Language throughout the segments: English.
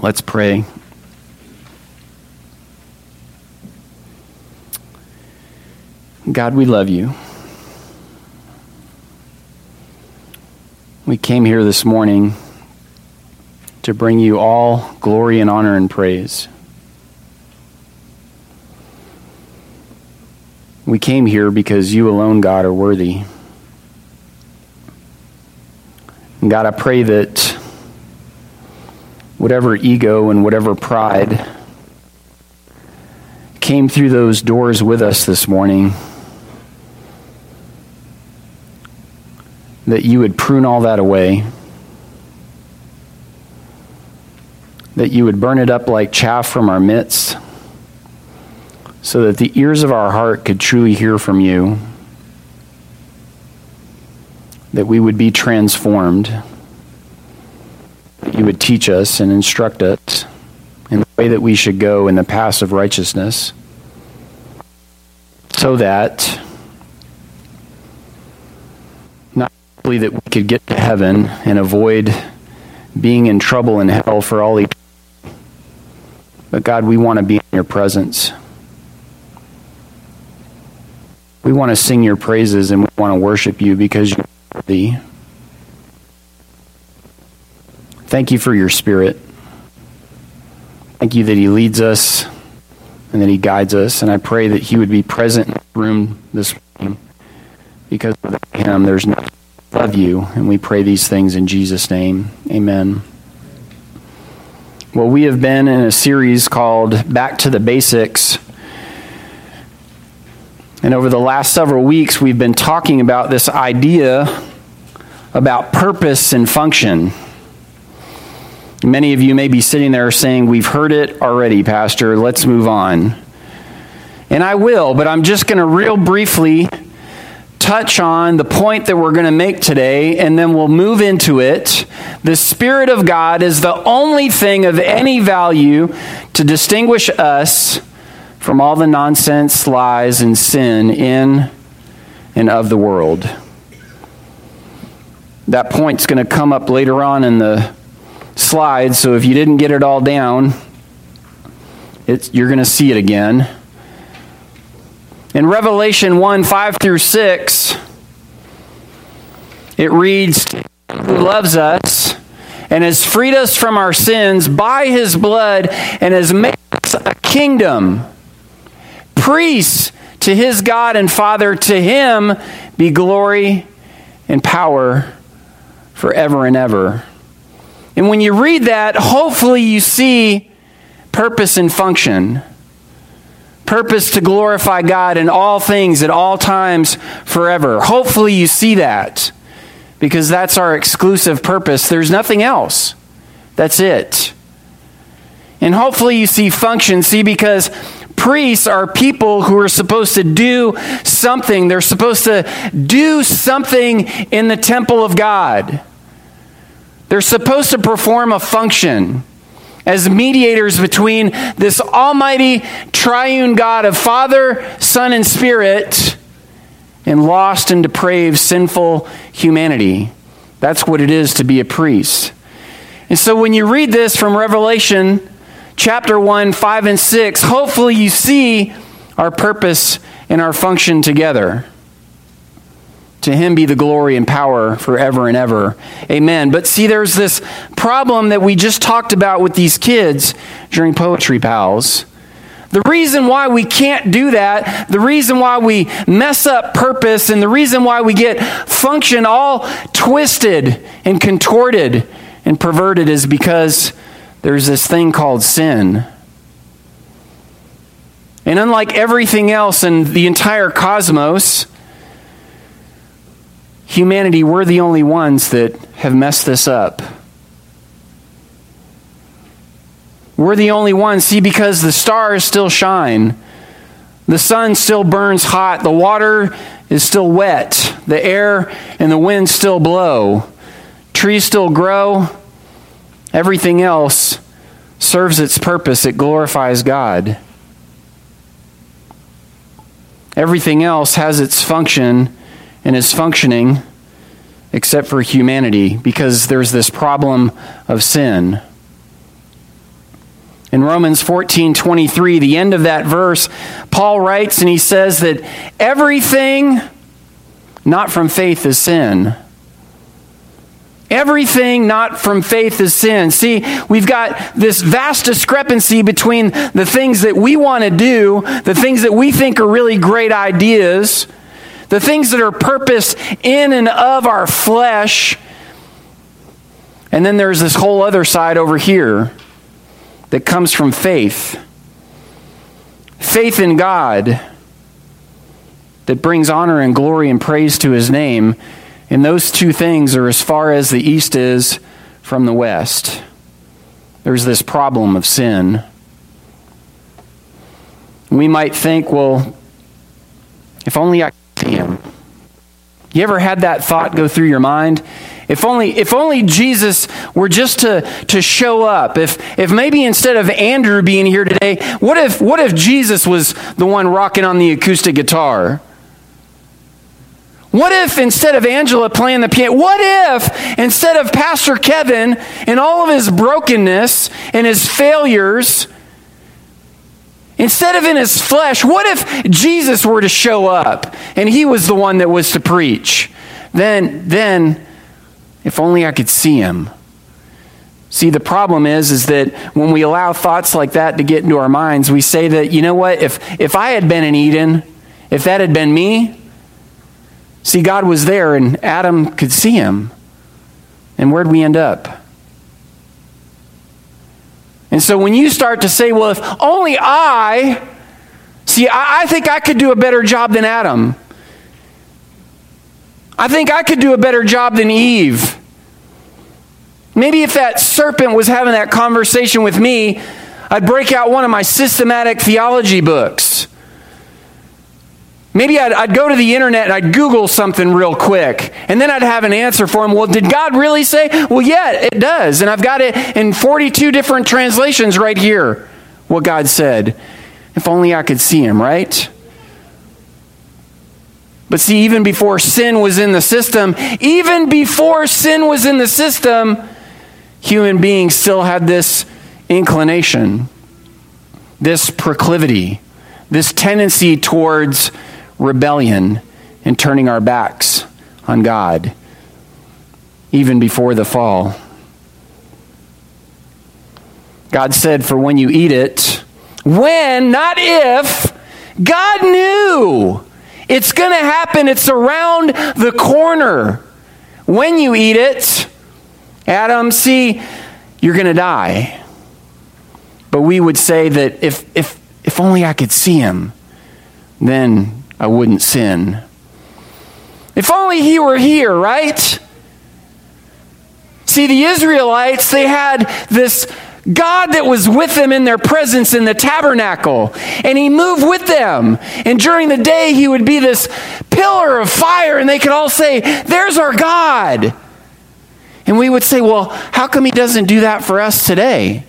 Let's pray. God, we love you. We came here this morning to bring you all glory and honor and praise. We came here because you alone, God, are worthy. God, I pray that whatever ego and whatever pride came through those doors with us this morning, that you would prune all that away, that you would burn it up like chaff from our midst, so that the ears of our heart could truly hear from you, that we would be transformed, you would teach us and instruct us in the way that we should go in the paths of righteousness, so that not only that we could get to heaven and avoid being in trouble in hell for all eternity. But God, we want to be in your presence. We want to sing your praises and we want to worship you because you're worthy. Thank you for your spirit. Thank you that he leads us and that he guides us. And I pray that he would be present in the room this morning because of him, there's nothing love you, and we pray these things in Jesus' name. Amen. Well, we have been in a series called Back to the Basics. And over the last several weeks, we've been talking about this idea about purpose and function. Many of you may be sitting there saying, We've heard it already, Pastor. Let's move on. And I will, but I'm just going to real briefly touch on the point that we're going to make today, and then we'll move into it. The Spirit of God is the only thing of any value to distinguish us from all the nonsense, lies, and sin in and of the world. That point's going to come up later on in the slides, so if you didn't get it all down, you're going to see it again. In Revelation 1 5 through 6, it reads, Who loves us and has freed us from our sins by his blood and has made us a kingdom, priests to his God and Father. To him be glory and power forever and ever. And when you read that, hopefully you see purpose and function purpose to glorify God in all things at all times forever. Hopefully, you see that because that's our exclusive purpose. There's nothing else. That's it. And hopefully, you see function. See, because priests are people who are supposed to do something, they're supposed to do something in the temple of God. They're supposed to perform a function as mediators between this almighty triune God of Father, Son, and Spirit and lost and depraved sinful humanity. That's what it is to be a priest. And so when you read this from Revelation chapter 1, 5, and 6, hopefully you see our purpose and our function together. To him be the glory and power forever and ever. Amen. But see, there's this problem that we just talked about with these kids during Poetry Pals. The reason why we can't do that, the reason why we mess up purpose, and the reason why we get function all twisted and contorted and perverted is because there's this thing called sin. And unlike everything else in the entire cosmos, humanity, we're the only ones that have messed this up. We're the only ones. See, because the stars still shine, the sun still burns hot, the water is still wet, the air and the wind still blow, trees still grow, everything else serves its purpose, it glorifies God. Everything else has its function and is functioning except for humanity because there's this problem of sin. In Romans 14 23, the end of that verse, Paul writes and he says that everything not from faith is sin. Everything not from faith is sin. See, we've got this vast discrepancy between the things that we want to do, the things that we think are really great ideas, the things that are purposed in and of our flesh, and then there's this whole other side over here that comes from faith. Faith in God that brings honor and glory and praise to his name. And those two things are as far as the east is from the west. There's this problem of sin. We might think, well, if only I him. You ever had that thought go through your mind? If only, if only Jesus were just to, to show up. If, if maybe instead of Andrew being here today, what if, what if Jesus was the one rocking on the acoustic guitar? What if instead of Angela playing the piano, what if instead of Pastor Kevin and all of his brokenness and his failures, instead of in his flesh, what if Jesus were to show up and he was the one that was to preach? Then, then if only I could see him. See, the problem is, is that when we allow thoughts like that to get into our minds, we say that, you know what, if, if I had been in Eden, if that had been me, see, God was there and Adam could see him. And where'd we end up? And so when you start to say, well, if only I, see, I, I think I could do a better job than Adam. I think I could do a better job than Eve. Maybe if that serpent was having that conversation with me, I'd break out one of my systematic theology books. Maybe I'd, I'd, go to the internet and I'd Google something real quick, and then I'd have an answer for him. Well, did God really say? Well, yeah, it does. And I've got it in 42 different translations right here, what God said. If only I could see him, right? But see, even before sin was in the system, even before sin was in the system, human beings still had this inclination, this proclivity, this tendency towards rebellion and turning our backs on God, even before the fall. God said, For when you eat it, when, not if, God knew it's going to happen. It's around the corner. When you eat it, Adam, see, you're going to die. But we would say that if, if, if only I could see him, then I wouldn't sin. If only he were here, right? See, the Israelites, they had this God that was with them in their presence in the tabernacle, and He moved with them. And during the day, He would be this pillar of fire, and they could all say, There's our God. And we would say, Well, how come He doesn't do that for us today?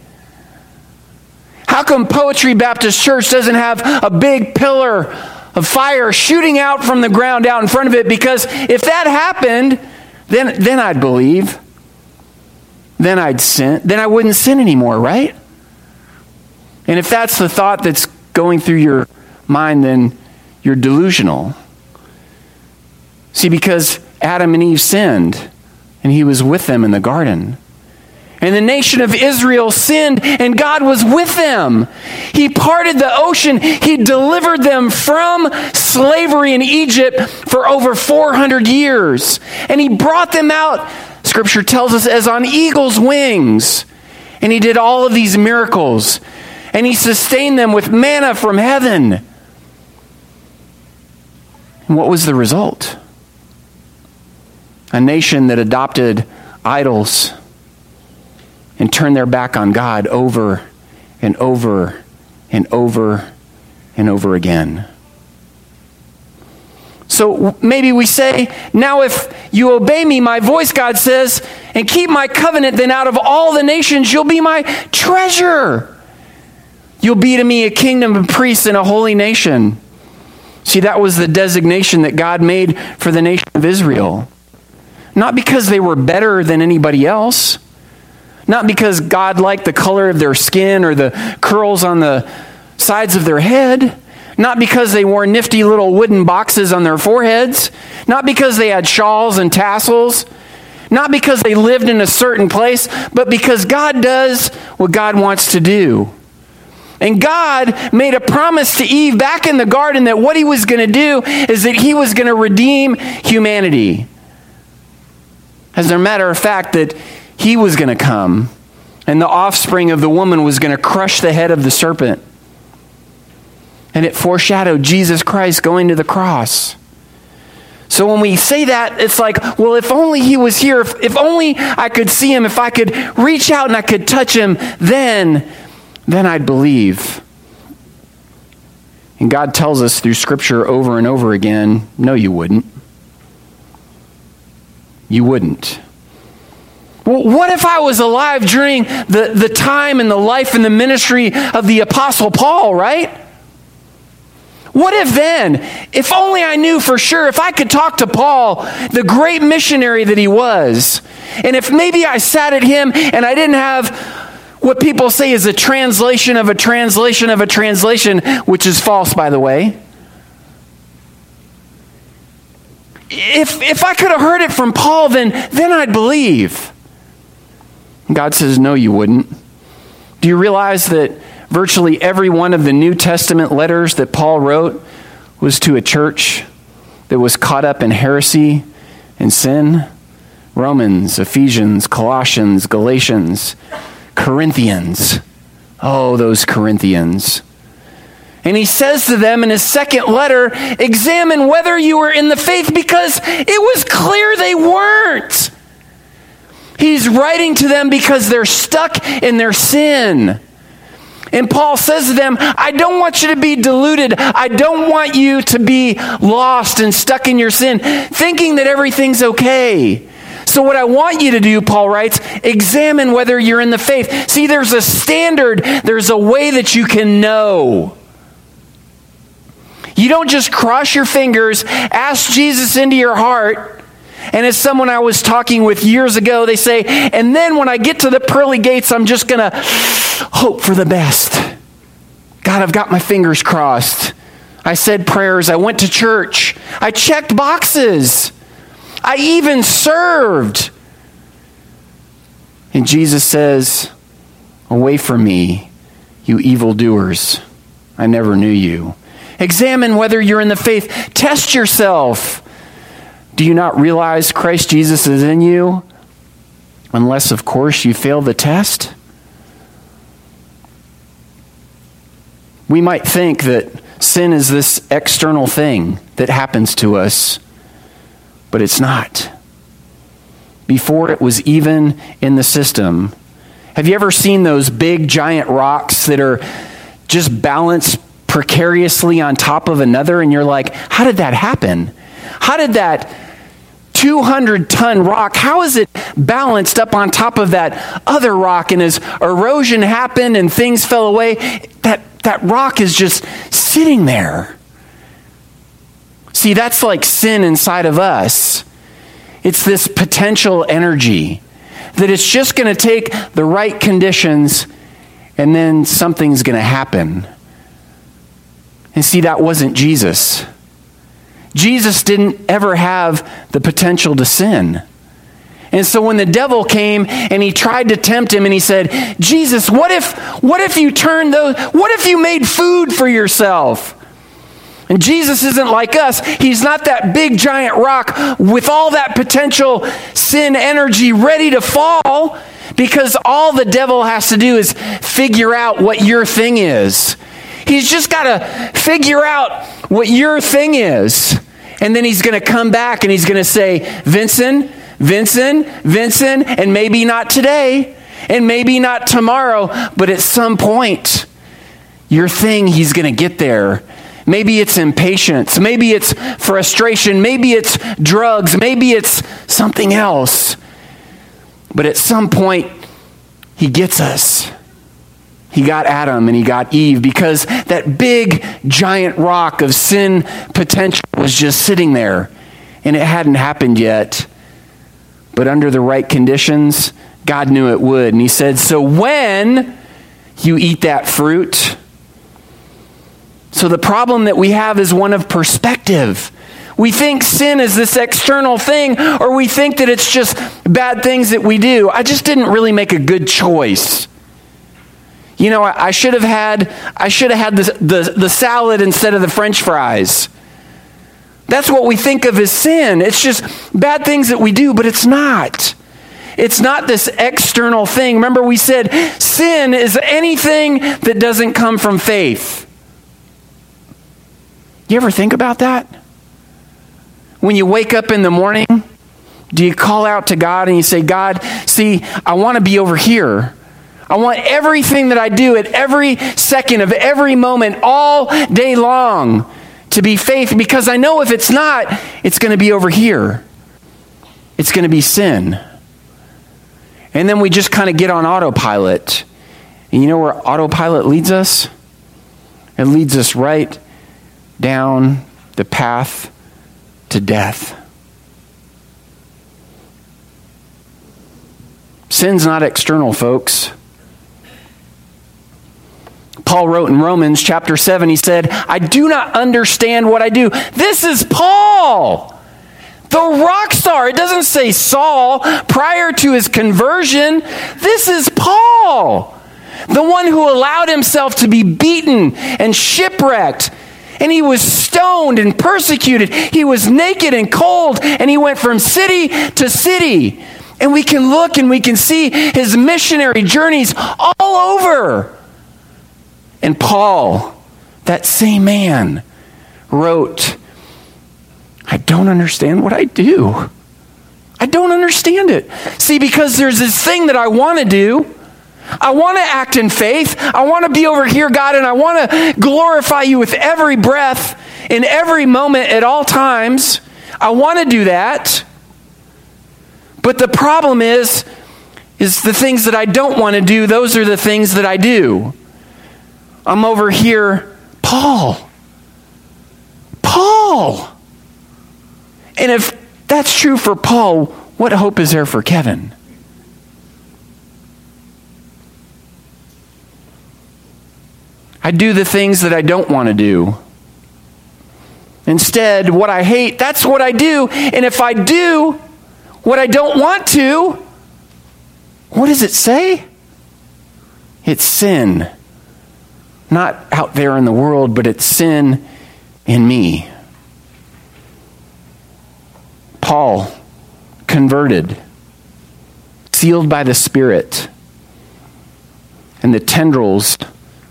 How come Poetry Baptist Church doesn't have a big pillar of fire shooting out from the ground out in front of it? Because if that happened, then, then I'd believe then I'd sin. Then I wouldn't sin anymore, right? And if that's the thought that's going through your mind, then you're delusional. See, because Adam and Eve sinned, and he was with them in the garden. And the nation of Israel sinned, and God was with them. He parted the ocean. He delivered them from slavery in Egypt for over 400 years. And He brought them out Scripture tells us, as on eagle's wings. And he did all of these miracles. And he sustained them with manna from heaven. And what was the result? A nation that adopted idols and turn their back on God over and over and over and over again. So maybe we say, Now if you obey me, my voice, God says, and keep my covenant, then out of all the nations you'll be my treasure. You'll be to me a kingdom of priests and a holy nation. See, that was the designation that God made for the nation of Israel. Not because they were better than anybody else, Not because God liked the color of their skin or the curls on the sides of their head. Not because they wore nifty little wooden boxes on their foreheads. Not because they had shawls and tassels. Not because they lived in a certain place, but because God does what God wants to do. And God made a promise to Eve back in the garden that what he was going to do is that he was going to redeem humanity. As a matter of fact, that he was going to come and the offspring of the woman was going to crush the head of the serpent. And it foreshadowed Jesus Christ going to the cross. So when we say that, it's like, well, if only he was here, if, if only I could see him, if I could reach out and I could touch him, then, then I'd believe. And God tells us through Scripture over and over again no, you wouldn't. You wouldn't. What if I was alive during the, the time and the life and the ministry of the Apostle Paul, right? What if then, if only I knew for sure, if I could talk to Paul, the great missionary that he was, and if maybe I sat at him and I didn't have what people say is a translation of a translation of a translation, which is false, by the way. If, if I could have heard it from Paul, then, then I'd believe. God says, No, you wouldn't. Do you realize that virtually every one of the New Testament letters that Paul wrote was to a church that was caught up in heresy and sin? Romans, Ephesians, Colossians, Galatians, Corinthians. Oh, those Corinthians. And he says to them in his second letter, examine whether you are in the faith because it was clear they weren't. He's writing to them because they're stuck in their sin. And Paul says to them, I don't want you to be deluded. I don't want you to be lost and stuck in your sin, thinking that everything's okay. So, what I want you to do, Paul writes, examine whether you're in the faith. See, there's a standard, there's a way that you can know. You don't just cross your fingers, ask Jesus into your heart, and as someone I was talking with years ago, they say, and then when I get to the pearly gates, I'm just going to hope for the best. God, I've got my fingers crossed. I said prayers. I went to church. I checked boxes. I even served. And Jesus says, Away from me, you evildoers. I never knew you. Examine whether you're in the faith. Test yourself. Do you not realize Christ Jesus is in you? Unless, of course, you fail the test? We might think that sin is this external thing that happens to us, but it's not. Before it was even in the system. Have you ever seen those big giant rocks that are just balanced precariously on top of another? And you're like, how did that happen? How did that 200 ton rock, how is it balanced up on top of that other rock? And as erosion happened and things fell away, that, that rock is just sitting there. See, that's like sin inside of us. It's this potential energy that it's just going to take the right conditions and then something's going to happen. And see, that wasn't Jesus. Jesus didn't ever have the potential to sin. And so when the devil came and he tried to tempt him and he said, "Jesus, what if what if you turned those what if you made food for yourself?" And Jesus isn't like us. He's not that big giant rock with all that potential sin energy ready to fall because all the devil has to do is figure out what your thing is. He's just got to figure out what your thing is. And then he's going to come back and he's going to say, Vincent, Vincent, Vincent, and maybe not today, and maybe not tomorrow, but at some point, your thing, he's going to get there. Maybe it's impatience. Maybe it's frustration. Maybe it's drugs. Maybe it's something else. But at some point, he gets us. He got Adam and he got Eve because that big giant rock of sin potential was just sitting there and it hadn't happened yet. But under the right conditions, God knew it would. And he said, So when you eat that fruit, so the problem that we have is one of perspective. We think sin is this external thing, or we think that it's just bad things that we do. I just didn't really make a good choice. You know, I, I should have had I should have had the, the, the salad instead of the French fries. That's what we think of as sin. It's just bad things that we do, but it's not. It's not this external thing. Remember, we said sin is anything that doesn't come from faith. You ever think about that? When you wake up in the morning, do you call out to God and you say, God, see, I want to be over here. I want everything that I do at every second of every moment, all day long, to be faith because I know if it's not, it's going to be over here. It's going to be sin. And then we just kind of get on autopilot. And you know where autopilot leads us? It leads us right down the path to death. Sin's not external, folks. Paul wrote in Romans chapter 7, he said, I do not understand what I do. This is Paul, the rock star. It doesn't say Saul prior to his conversion. This is Paul, the one who allowed himself to be beaten and shipwrecked and he was stoned and persecuted. He was naked and cold, and he went from city to city. And we can look and we can see his missionary journeys all over. And Paul, that same man, wrote, I don't understand what I do. I don't understand it. See, because there's this thing that I want to do I want to act in faith. I want to be over here, God, and I want to glorify you with every breath, in every moment, at all times. I want to do that. But the problem is, is the things that I don't want to do, those are the things that I do. I'm over here, Paul. Paul. And if that's true for Paul, what hope is there for Kevin? I do the things that I don't want to do. Instead, what I hate, that's what I do. And if I do what I don't want to, what does it say? It's sin. Not out there in the world, but it's sin in me. Paul, converted, sealed by the Spirit, and the tendrils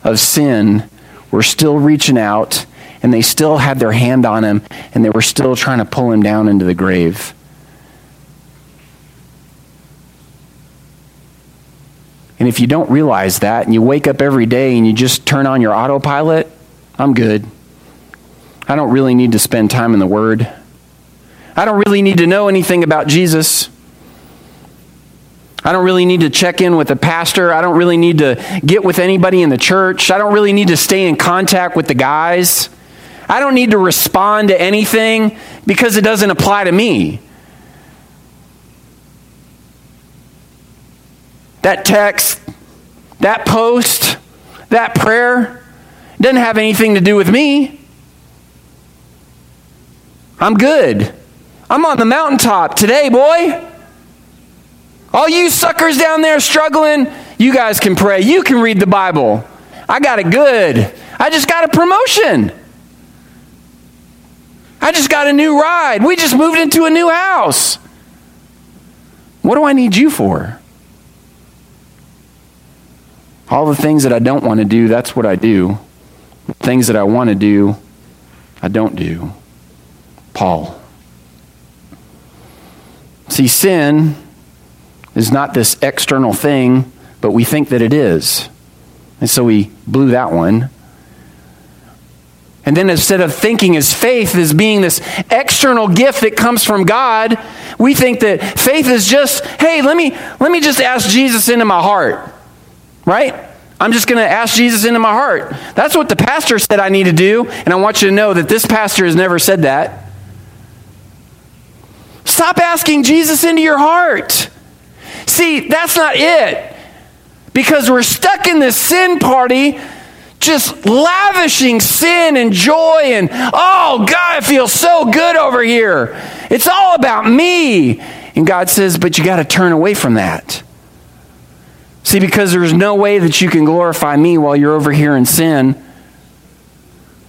of sin were still reaching out and they still had their hand on him and they were still trying to pull him down into the grave. And if you don't realize that and you wake up every day and you just turn on your autopilot, I'm good. I don't really need to spend time in the Word. I don't really need to know anything about Jesus. I don't really need to check in with the pastor. I don't really need to get with anybody in the church. I don't really need to stay in contact with the guys. I don't need to respond to anything because it doesn't apply to me. That text, that post, that prayer doesn't have anything to do with me. I'm good. I'm on the mountaintop today, boy. All you suckers down there struggling, you guys can pray. You can read the Bible. I got it good. I just got a promotion. I just got a new ride. We just moved into a new house. What do I need you for? All the things that I don't want to do, that's what I do. Things that I want to do, I don't do. Paul. See, sin is not this external thing, but we think that it is. And so we blew that one. And then instead of thinking as faith as being this external gift that comes from God, we think that faith is just, hey, let me let me just ask Jesus into my heart. Right? I'm just going to ask Jesus into my heart. That's what the pastor said I need to do, and I want you to know that this pastor has never said that. Stop asking Jesus into your heart. See, that's not it. Because we're stuck in this sin party, just lavishing sin and joy, and oh, God, it feels so good over here. It's all about me. And God says, but you got to turn away from that. See, because there's no way that you can glorify me while you're over here in sin.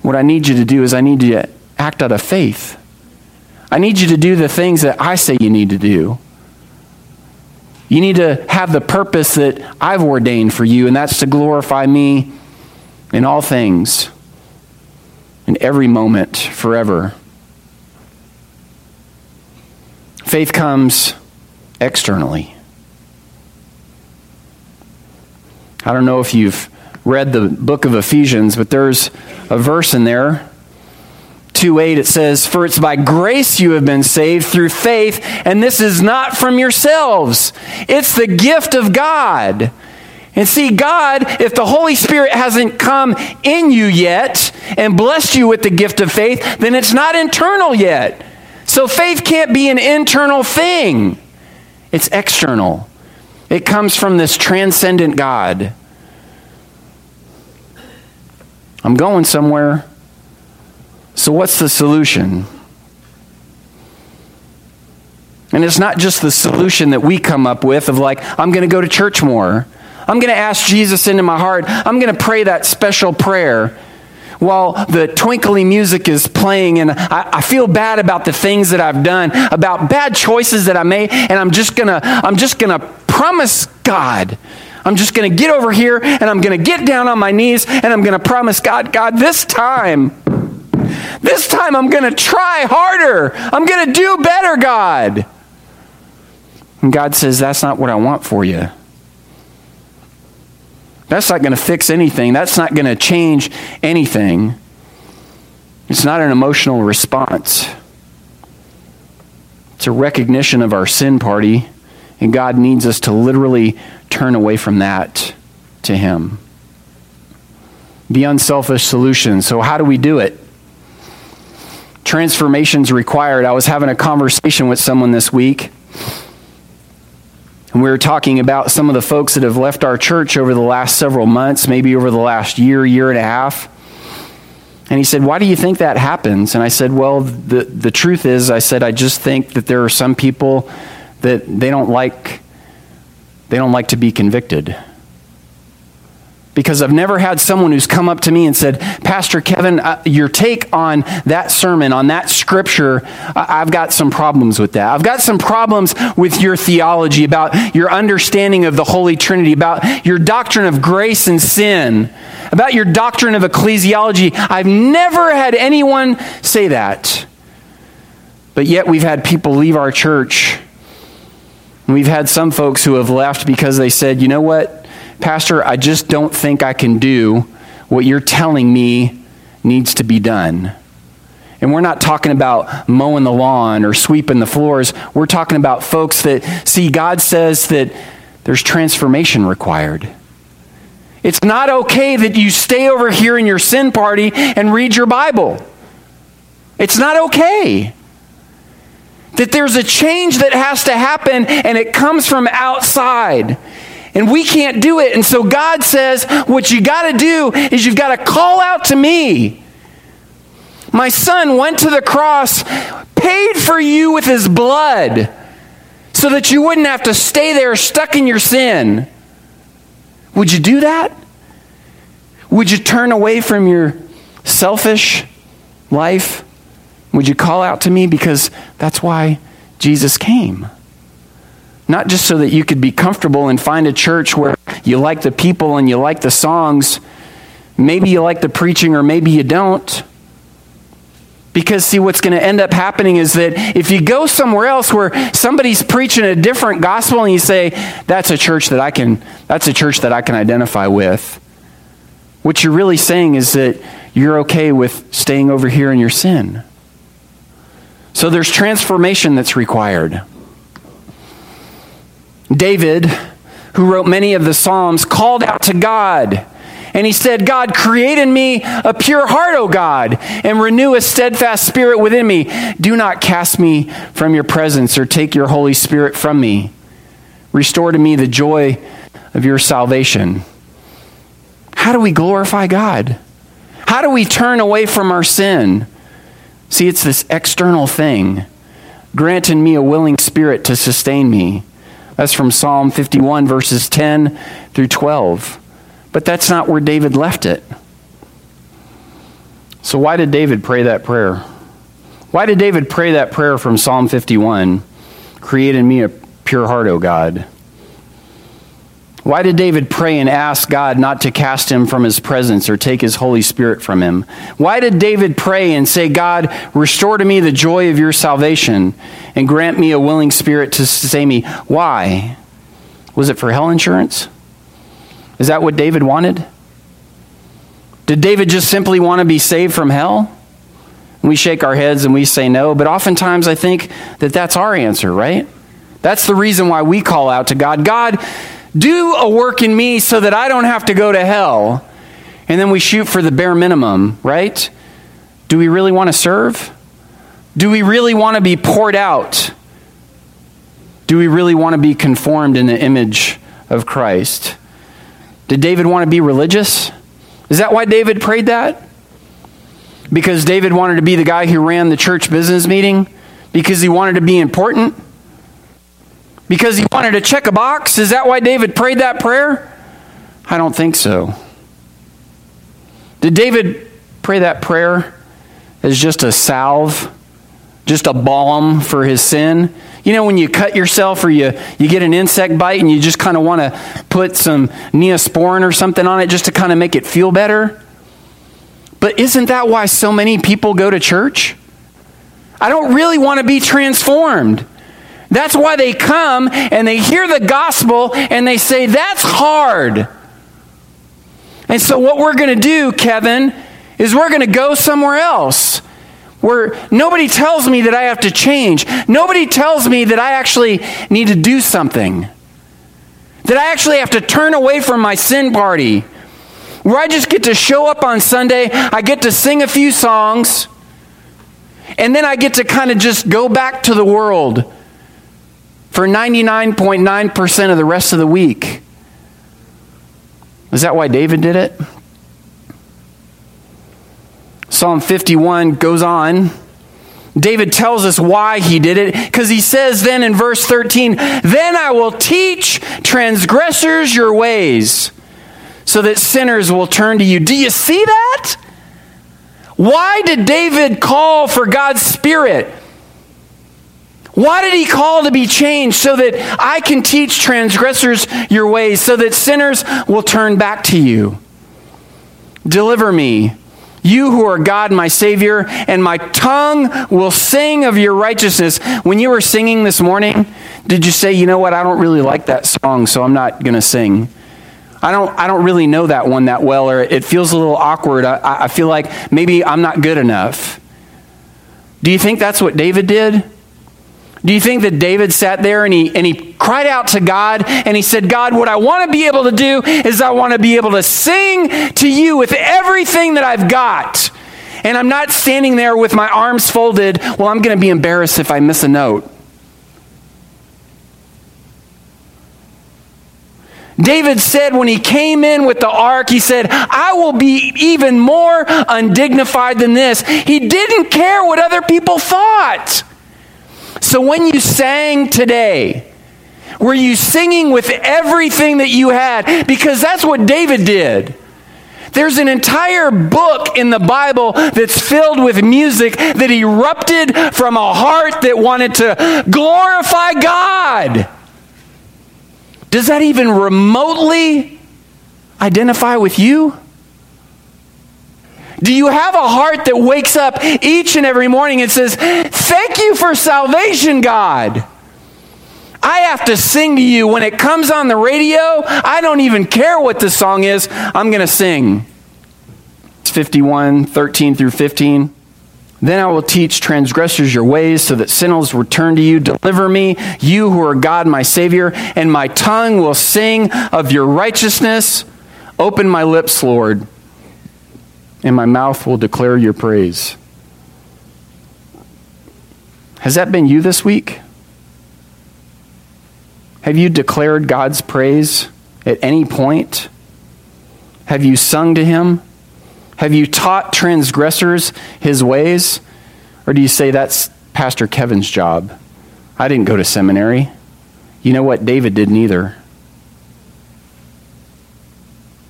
What I need you to do is I need you to act out of faith. I need you to do the things that I say you need to do. You need to have the purpose that I've ordained for you, and that's to glorify me in all things, in every moment, forever. Faith comes externally. I don't know if you've read the book of Ephesians, but there's a verse in there 2 8, it says, For it's by grace you have been saved through faith, and this is not from yourselves. It's the gift of God. And see, God, if the Holy Spirit hasn't come in you yet and blessed you with the gift of faith, then it's not internal yet. So faith can't be an internal thing, it's external. It comes from this transcendent God. I'm going somewhere. So, what's the solution? And it's not just the solution that we come up with of like, I'm going to go to church more. I'm going to ask Jesus into my heart. I'm going to pray that special prayer while the twinkly music is playing and I, I, feel bad about the things that I've done, about bad choices that I made, and I'm just gonna, I'm just gonna promise God. I'm just gonna get over here and I'm gonna get down on my knees and I'm gonna promise God, God, this time this time I'm going to try harder. I'm going to do better, God. And God says, That's not what I want for you. That's not going to fix anything. That's not going to change anything. It's not an emotional response. It's a recognition of our sin party, and God needs us to literally turn away from that to Him. The unselfish solution. So, how do we do it? transformations required. I was having a conversation with someone this week, and we were talking about some of the folks that have left our church over the last several months, maybe over the last year, year and a half. And he said, Why do you think that happens? And I said, Well, the, the truth is, I said, I just think that there are some people that they don't like they don't like to be convicted because I've never had someone who's come up to me and said, Pastor Kevin, uh, your take on that sermon, on that scripture, I- I've got some problems with that. I've got some problems with your theology, about your understanding of the Holy Trinity, about your doctrine of grace and sin, about your doctrine of ecclesiology. I've never had anyone say that. But yet we've had people leave our church. And we've had some folks who have left because they said, you know what? Pastor, I just don't think I can do what you're telling me needs to be done. And we're not talking about mowing the lawn or sweeping the floors. We're talking about folks that see, God says that there's transformation required. It's not okay that you stay over here in your sin party and read your Bible. It's not okay. That there's a change that has to happen and it comes from outside. And we can't do it. And so God says, what you got to do is you've got to call out to me. My son went to the cross, paid for you with his blood, so that you wouldn't have to stay there stuck in your sin. Would you do that? Would you turn away from your selfish life? Would you call out to me? Because that's why Jesus came. Not just so that you could be comfortable and find a church where you like the people and you like the songs. Maybe you like the preaching or maybe you don't. Because, see, what's going to end up happening is that if you go somewhere else where somebody's preaching a different gospel and you say, that's a church that I can, that's a church that I can identify with, what you're really saying is that you're okay with staying over here in your sin. So there's transformation that's required. David, who wrote many of the Psalms, called out to God. And he said, God, create in me a pure heart, O God, and renew a steadfast spirit within me. Do not cast me from your presence or take your Holy Spirit from me. restore to me the joy of your salvation. How do we glorify God? How do we turn away from our sin? See, it's this external thing. Grant in me a willing spirit to sustain me. That's from Psalm 51, verses 10 through 12. But that's not where David left it. So, why did David pray that prayer? Why did David pray that prayer from Psalm 51? Create in me a pure heart, O God. Why did David pray and ask God not to cast him from his presence or take his Holy Spirit from him? Why did David pray and say, God, restore to me the joy of your salvation and grant me a willing spirit to sustain me? Why? Was it for hell insurance? Is that what David wanted? Did David just simply want to be saved from hell? We shake our heads and we say no, but oftentimes I think that that's our answer, right? That's the reason why we call out to God God, do a work in me so that I don't have to go to hell. And then we shoot for the bare minimum, right? Do we really want to serve? Do we really want to be poured out? Do we really want to be conformed in the image of Christ? Did David want to be religious? Is that why David prayed that? Because David wanted to be the guy who ran the church business meeting? Because he wanted to be important? Because he wanted to check a box? Is that why David prayed that prayer? I don't think so. Did David pray that prayer as just a salve, just a balm for his sin? You know, when you cut yourself or you, you get an insect bite and you just kind of want to put some neosporin or something on it just to kind of make it feel better? But isn't that why so many people go to church? I don't really want to be transformed. That's why they come and they hear the gospel and they say, That's hard. And so, what we're going to do, Kevin, is we're going to go somewhere else where nobody tells me that I have to change. Nobody tells me that I actually need to do something. That I actually have to turn away from my sin party. Where I just get to show up on Sunday, I get to sing a few songs, and then I get to kind of just go back to the world for 99.9% of the rest of the week. Is that why David did it? Psalm 51 goes on. David tells us why he did it because he says then in verse 13, Then I will teach transgressors your ways so that sinners will turn to you. Do you see that? Why did David call for God's Spirit? Why did he call to be changed? So that I can teach transgressors your ways, so that sinners will turn back to you. Deliver me, you who are God, my Savior, and my tongue will sing of your righteousness. When you were singing this morning, did you say, you know what, I don't really like that song, so I'm not going to sing? I don't, I don't really know that one that well, or it feels a little awkward. I, I feel like maybe I'm not good enough. Do you think that's what David did? Do you think that David sat there and he, and he cried out to God and he said, God, what I want to be able to do is I want to be able to sing to you with everything that I've got. And I'm not standing there with my arms folded. Well, I'm going to be embarrassed if I miss a note. David said when he came in with the ark, he said, I will be even more undignified than this. He didn't care what other people thought. So when you sang today, were you singing with everything that you had? Because that's what David did. There's an entire book in the Bible that's filled with music that erupted from a heart that wanted to glorify God. Does that even remotely identify with you? Do you have a heart that wakes up each and every morning and says, Thank you for salvation, God? I have to sing to you when it comes on the radio. I don't even care what the song is, I'm going to sing. It's 51, 13 through 15. Then I will teach transgressors your ways so that sinners return to you. Deliver me, you who are God, my Savior, and my tongue will sing of your righteousness. Open my lips, Lord and my mouth will declare your praise. Has that been you this week? Have you declared God's praise at any point? Have you sung to him? Have you taught transgressors his ways? Or do you say that's Pastor Kevin's job? I didn't go to seminary. You know what? David didn't either.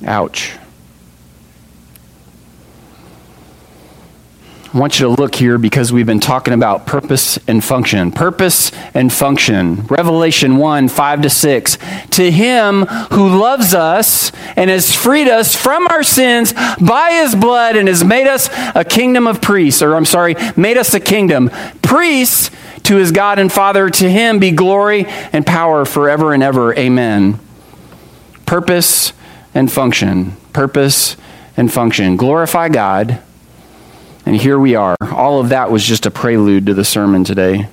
Ouch. I want you to look here because we've been talking about purpose and function. Purpose and function. Revelation 1 5 to 6. To him who loves us and has freed us from our sins by his blood and has made us a kingdom of priests, or I'm sorry, made us a kingdom. Priests to his God and Father. To him be glory and power forever and ever. Amen. Purpose and function. Purpose and function. Glorify God and here we are. All of that was just a prelude to the sermon today.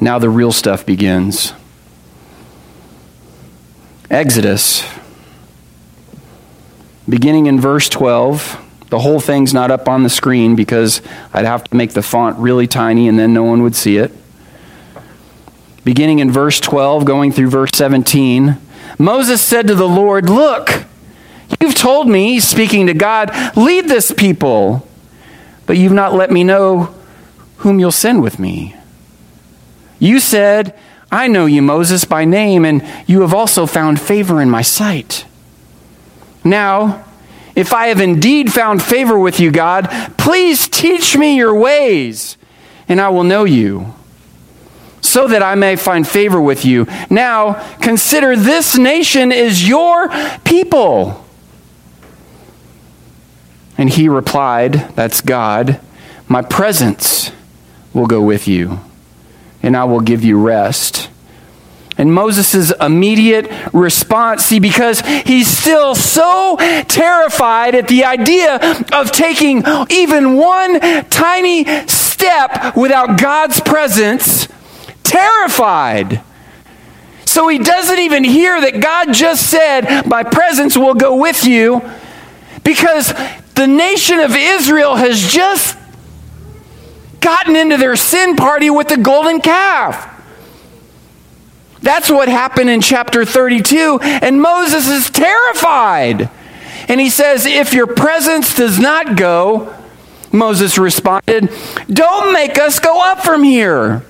Now the real stuff begins. Exodus, beginning in verse 12. The whole thing's not up on the screen because I'd have to make the font really tiny and then no one would see it. Beginning in verse 12, going through verse 17, Moses said to the Lord, Look, You've told me, speaking to God, lead this people, but you've not let me know whom you'll send with me. You said, I know you, Moses, by name, and you have also found favor in my sight. Now, if I have indeed found favor with you, God, please teach me your ways, and I will know you, so that I may find favor with you. Now, consider this nation is your people. And he replied, That's God, my presence will go with you, and I will give you rest. And Moses' immediate response, see, because he's still so terrified at the idea of taking even one tiny step without God's presence, terrified. So he doesn't even hear that God just said, My presence will go with you, because the nation of Israel has just gotten into their sin party with the golden calf. That's what happened in chapter 32, and Moses is terrified. And he says, If your presence does not go, Moses responded, Don't make us go up from here.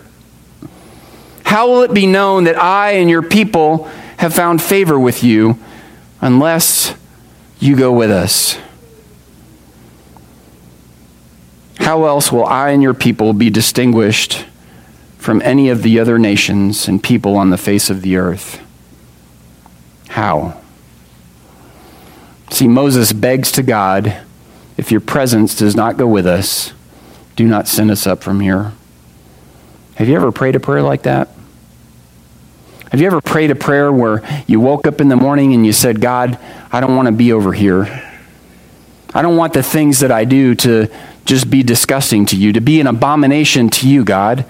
How will it be known that I and your people have found favor with you unless you go with us? How else will I and your people be distinguished from any of the other nations and people on the face of the earth? How? See, Moses begs to God, if your presence does not go with us, do not send us up from here. Have you ever prayed a prayer like that? Have you ever prayed a prayer where you woke up in the morning and you said, God, I don't want to be over here. I don't want the things that I do to, just be disgusting to you, to be an abomination to you, God.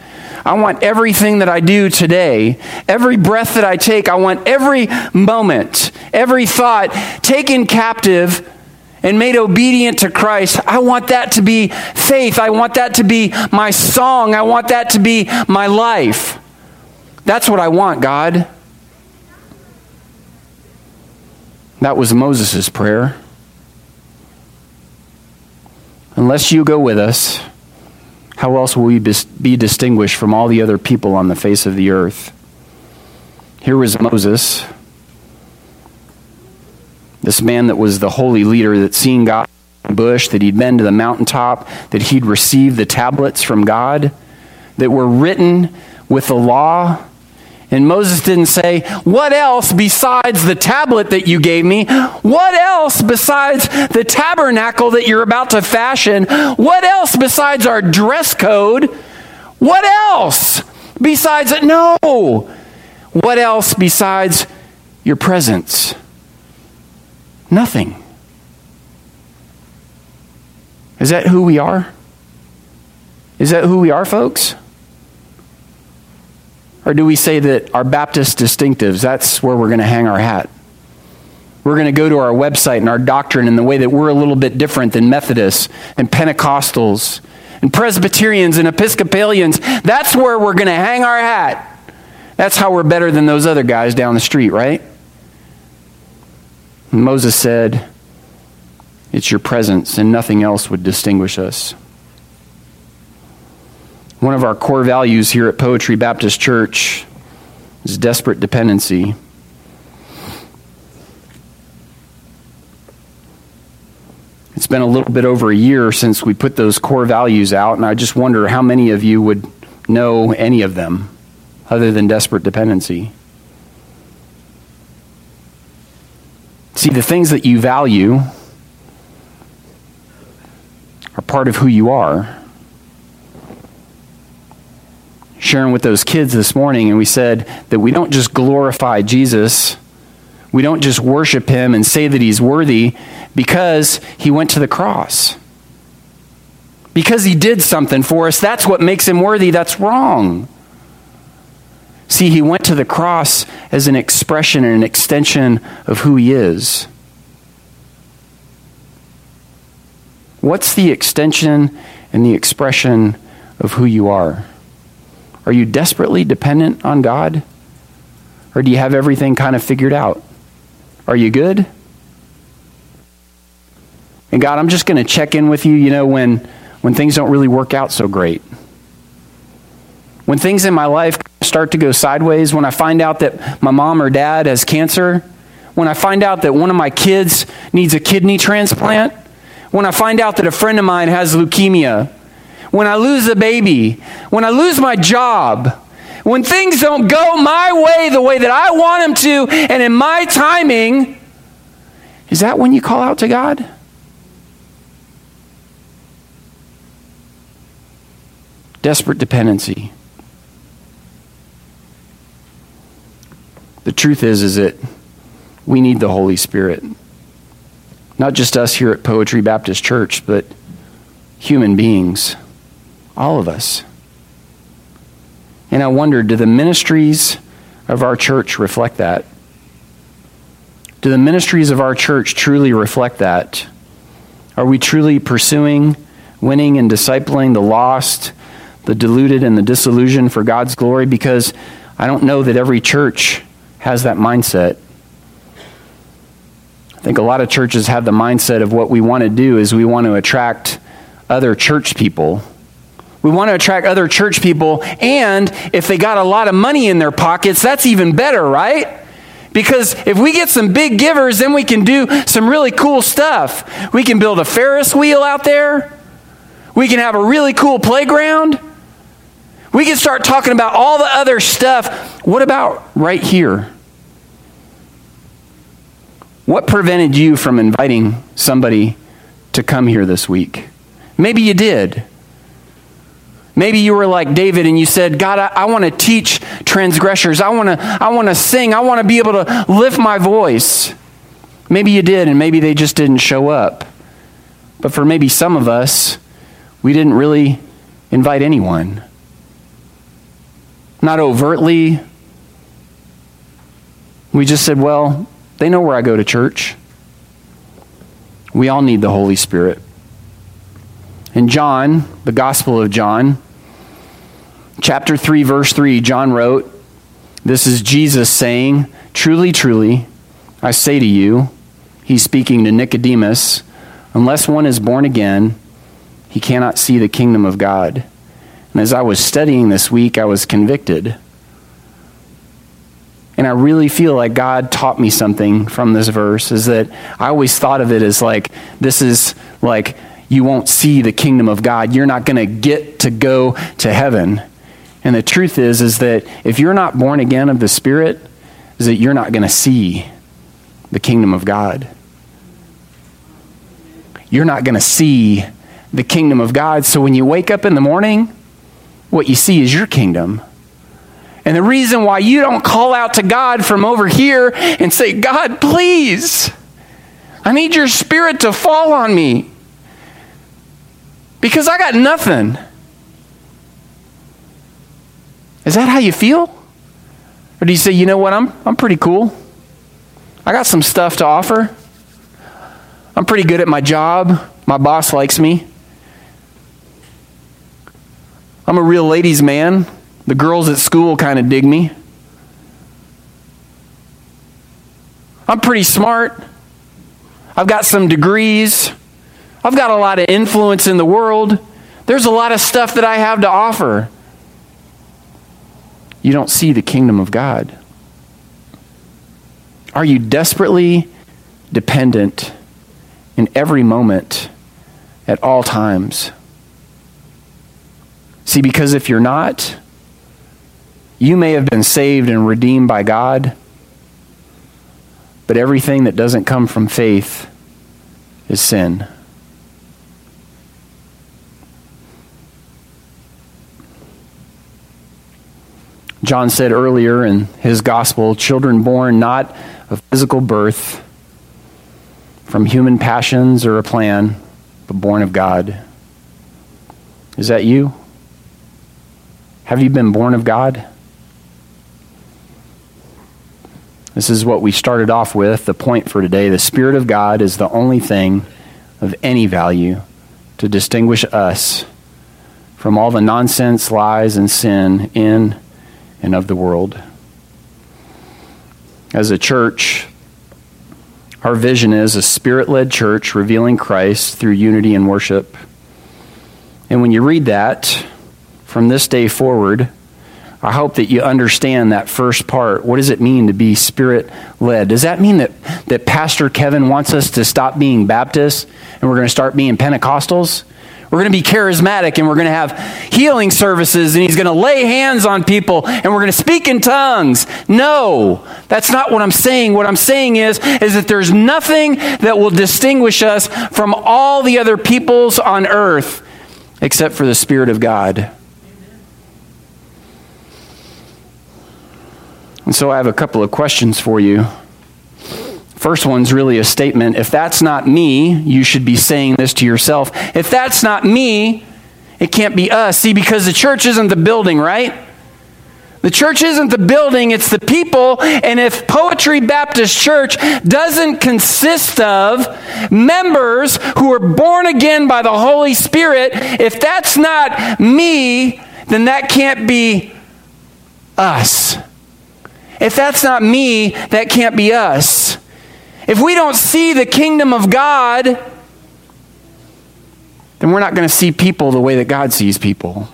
I want everything that I do today, every breath that I take, I want every moment, every thought taken captive and made obedient to Christ. I want that to be faith. I want that to be my song. I want that to be my life. That's what I want, God. That was Moses' prayer. Unless you go with us, how else will we be distinguished from all the other people on the face of the earth? Here was Moses, this man that was the holy leader that seen God in the bush, that he'd been to the mountaintop, that he'd received the tablets from God, that were written with the law and Moses didn't say, What else besides the tablet that you gave me? What else besides the tabernacle that you're about to fashion? What else besides our dress code? What else besides it? No. What else besides your presence? Nothing. Is that who we are? Is that who we are, folks? Or do we say that our Baptist distinctives, that's where we're going to hang our hat? We're going to go to our website and our doctrine in the way that we're a little bit different than Methodists and Pentecostals and Presbyterians and Episcopalians. That's where we're going to hang our hat. That's how we're better than those other guys down the street, right? And Moses said, It's your presence, and nothing else would distinguish us. One of our core values here at Poetry Baptist Church is desperate dependency. It's been a little bit over a year since we put those core values out, and I just wonder how many of you would know any of them other than desperate dependency. See, the things that you value are part of who you are. Sharing with those kids this morning, and we said that we don't just glorify Jesus, we don't just worship him and say that he's worthy because he went to the cross. Because he did something for us, that's what makes him worthy. That's wrong. See, he went to the cross as an expression and an extension of who he is. What's the extension and the expression of who you are? Are you desperately dependent on God? Or do you have everything kind of figured out? Are you good? And God, I'm just going to check in with you, you know, when, when things don't really work out so great. When things in my life start to go sideways, when I find out that my mom or dad has cancer, when I find out that one of my kids needs a kidney transplant, when I find out that a friend of mine has leukemia, when I lose a baby, when I lose my job, when things don't go my way the way that I want them to and in my timing, is that when you call out to God? Desperate dependency. The truth is is that we need the Holy Spirit. Not just us here at Poetry Baptist Church, but human beings. All of us. And I wonder do the ministries of our church reflect that? Do the ministries of our church truly reflect that? Are we truly pursuing, winning, and discipling the lost, the deluded, and the disillusioned for God's glory? Because I don't know that every church has that mindset. I think a lot of churches have the mindset of what we want to do is we want to attract other church people. We want to attract other church people, and if they got a lot of money in their pockets, that's even better, right? Because if we get some big givers, then we can do some really cool stuff. We can build a Ferris wheel out there. We can have a really cool playground. We can start talking about all the other stuff. What about right here? What prevented you from inviting somebody to come here this week? Maybe you did. Maybe you were like David and you said, God, I, I want to teach transgressors. I want to I want to sing. I want to be able to lift my voice. Maybe you did, and maybe they just didn't show up. But for maybe some of us, we didn't really invite anyone. Not overtly. We just said, well, they know where I go to church. We all need the Holy Spirit. In John, the Gospel of John, chapter 3, verse 3, John wrote, This is Jesus saying, Truly, truly, I say to you, he's speaking to Nicodemus, unless one is born again, he cannot see the kingdom of God. And as I was studying this week, I was convicted and I really feel like God taught me something from this verse is that I always thought of it as like, this is like, you won't see the kingdom of God. You're not going to get to go to heaven. And the truth is, is that if you're not born again of the Spirit, is that you're not going to see the kingdom of God. You're not going to see the kingdom of God. So when you wake up in the morning, what you see is your kingdom. And the reason why you don't call out to God from over here and say, God, please, I need your spirit to fall on me because I got nothing. Is that how you feel? Or do you say, you know what, I'm, I'm pretty cool? I got some stuff to offer. I'm pretty good at my job. My boss likes me. I'm a real ladies' man. The girls at school kind of dig me. I'm pretty smart. I've got some degrees. I've got a lot of influence in the world. There's a lot of stuff that I have to offer. You don't see the kingdom of God. Are you desperately dependent in every moment at all times? See, because if you're not, you may have been saved and redeemed by God, but everything that doesn't come from faith is sin. John said earlier in his gospel children born not of physical birth, from human passions or a plan, but born of God. Is that you? Have you been born of God? This is what we started off with, the point for today. The Spirit of God is the only thing of any value to distinguish us from all the nonsense, lies, and sin in and of the world. As a church, our vision is a spirit led church revealing Christ through unity and worship. And when you read that from this day forward, I hope that you understand that first part. What does it mean to be spirit led? Does that mean that, that Pastor Kevin wants us to stop being Baptists and we're going to start being Pentecostals? We're going to be charismatic and we're going to have healing services and he's going to lay hands on people and we're going to speak in tongues. No, that's not what I'm saying. What I'm saying is, is that there's nothing that will distinguish us from all the other peoples on earth except for the Spirit of God. And so I have a couple of questions for you. First one's really a statement. If that's not me, you should be saying this to yourself. If that's not me, it can't be us. See, because the church isn't the building, right? The church isn't the building, it's the people. And if Poetry Baptist Church doesn't consist of members who are born again by the Holy Spirit, if that's not me, then that can't be us. If that's not me, that can't be us. If we don't see the kingdom of God, then we're not going to see people the way that God sees people.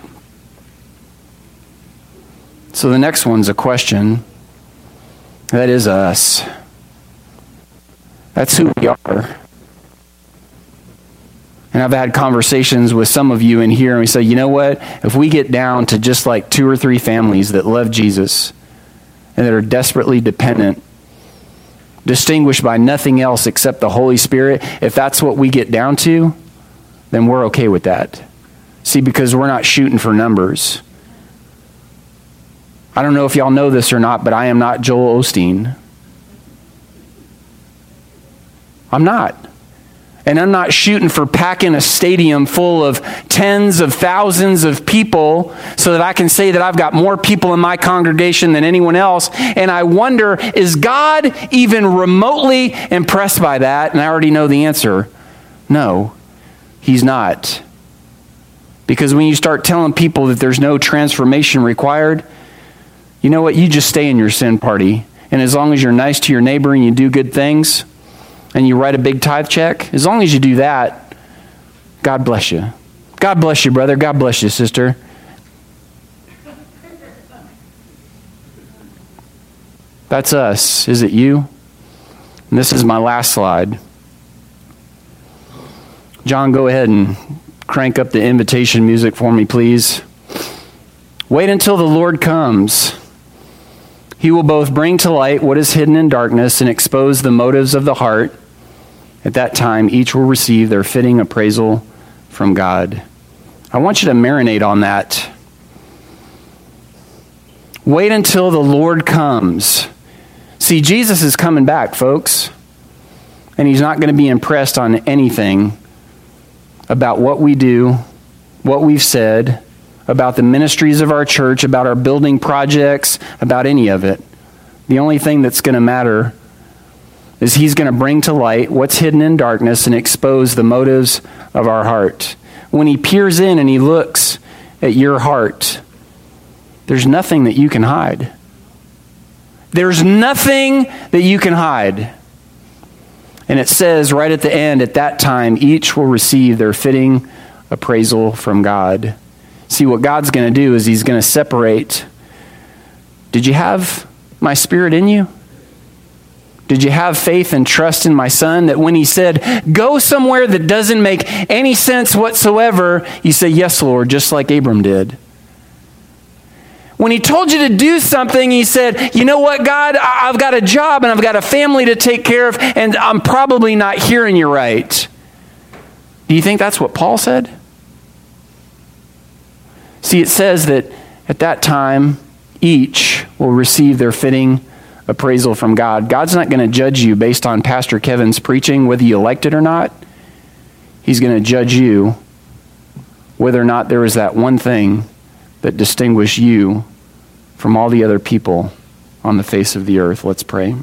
So the next one's a question. That is us. That's who we are. And I've had conversations with some of you in here, and we say, you know what? If we get down to just like two or three families that love Jesus, and that are desperately dependent, distinguished by nothing else except the Holy Spirit, if that's what we get down to, then we're okay with that. See, because we're not shooting for numbers. I don't know if y'all know this or not, but I am not Joel Osteen. I'm not. And I'm not shooting for packing a stadium full of tens of thousands of people so that I can say that I've got more people in my congregation than anyone else. And I wonder, is God even remotely impressed by that? And I already know the answer no, He's not. Because when you start telling people that there's no transformation required, you know what? You just stay in your sin party. And as long as you're nice to your neighbor and you do good things, and you write a big tithe check, as long as you do that, God bless you. God bless you, brother. God bless you, sister. That's us. Is it you? And this is my last slide. John, go ahead and crank up the invitation music for me, please. Wait until the Lord comes. He will both bring to light what is hidden in darkness and expose the motives of the heart. At that time, each will receive their fitting appraisal from God. I want you to marinate on that. Wait until the Lord comes. See, Jesus is coming back, folks. And he's not going to be impressed on anything about what we do, what we've said, about the ministries of our church, about our building projects, about any of it. The only thing that's going to matter is he's going to bring to light what's hidden in darkness and expose the motives of our heart. When he peers in and he looks at your heart, there's nothing that you can hide. There's nothing that you can hide. And it says right at the end, at that time, each will receive their fitting appraisal from God. See, what God's going to do is He's going to separate. Did you have my spirit in you? Did you have faith and trust in my son that when he said, Go somewhere that doesn't make any sense whatsoever, you say, Yes, Lord, just like Abram did? When he told you to do something, he said, You know what, God, I've got a job and I've got a family to take care of, and I'm probably not hearing you right. Do you think that's what Paul said? See, it says that at that time, each will receive their fitting appraisal from God. God's not going to judge you based on Pastor Kevin's preaching, whether you liked it or not. He's going to judge you whether or not there was that one thing that distinguished you from all the other people on the face of the earth. Let's pray.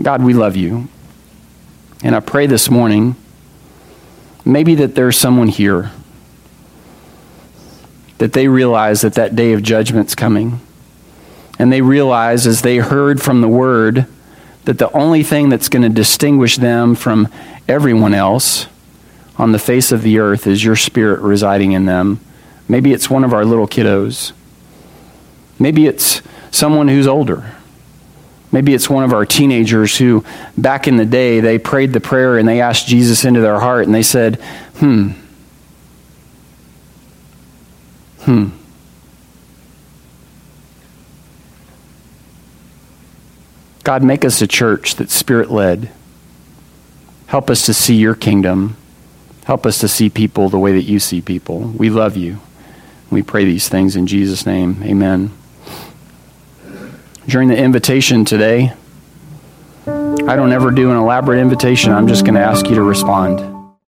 God, we love you. And I pray this morning, maybe that there's someone here that they realize that that day of judgment's coming. And they realize as they heard from the word that the only thing that's going to distinguish them from everyone else on the face of the earth is your spirit residing in them. Maybe it's one of our little kiddos. Maybe it's someone who's older. Maybe it's one of our teenagers who, back in the day, they prayed the prayer and they asked Jesus into their heart and they said, hmm, hmm. God, make us a church that's spirit led. Help us to see your kingdom. Help us to see people the way that you see people. We love you. We pray these things in Jesus' name. Amen. During the invitation today, I don't ever do an elaborate invitation. I'm just going to ask you to respond.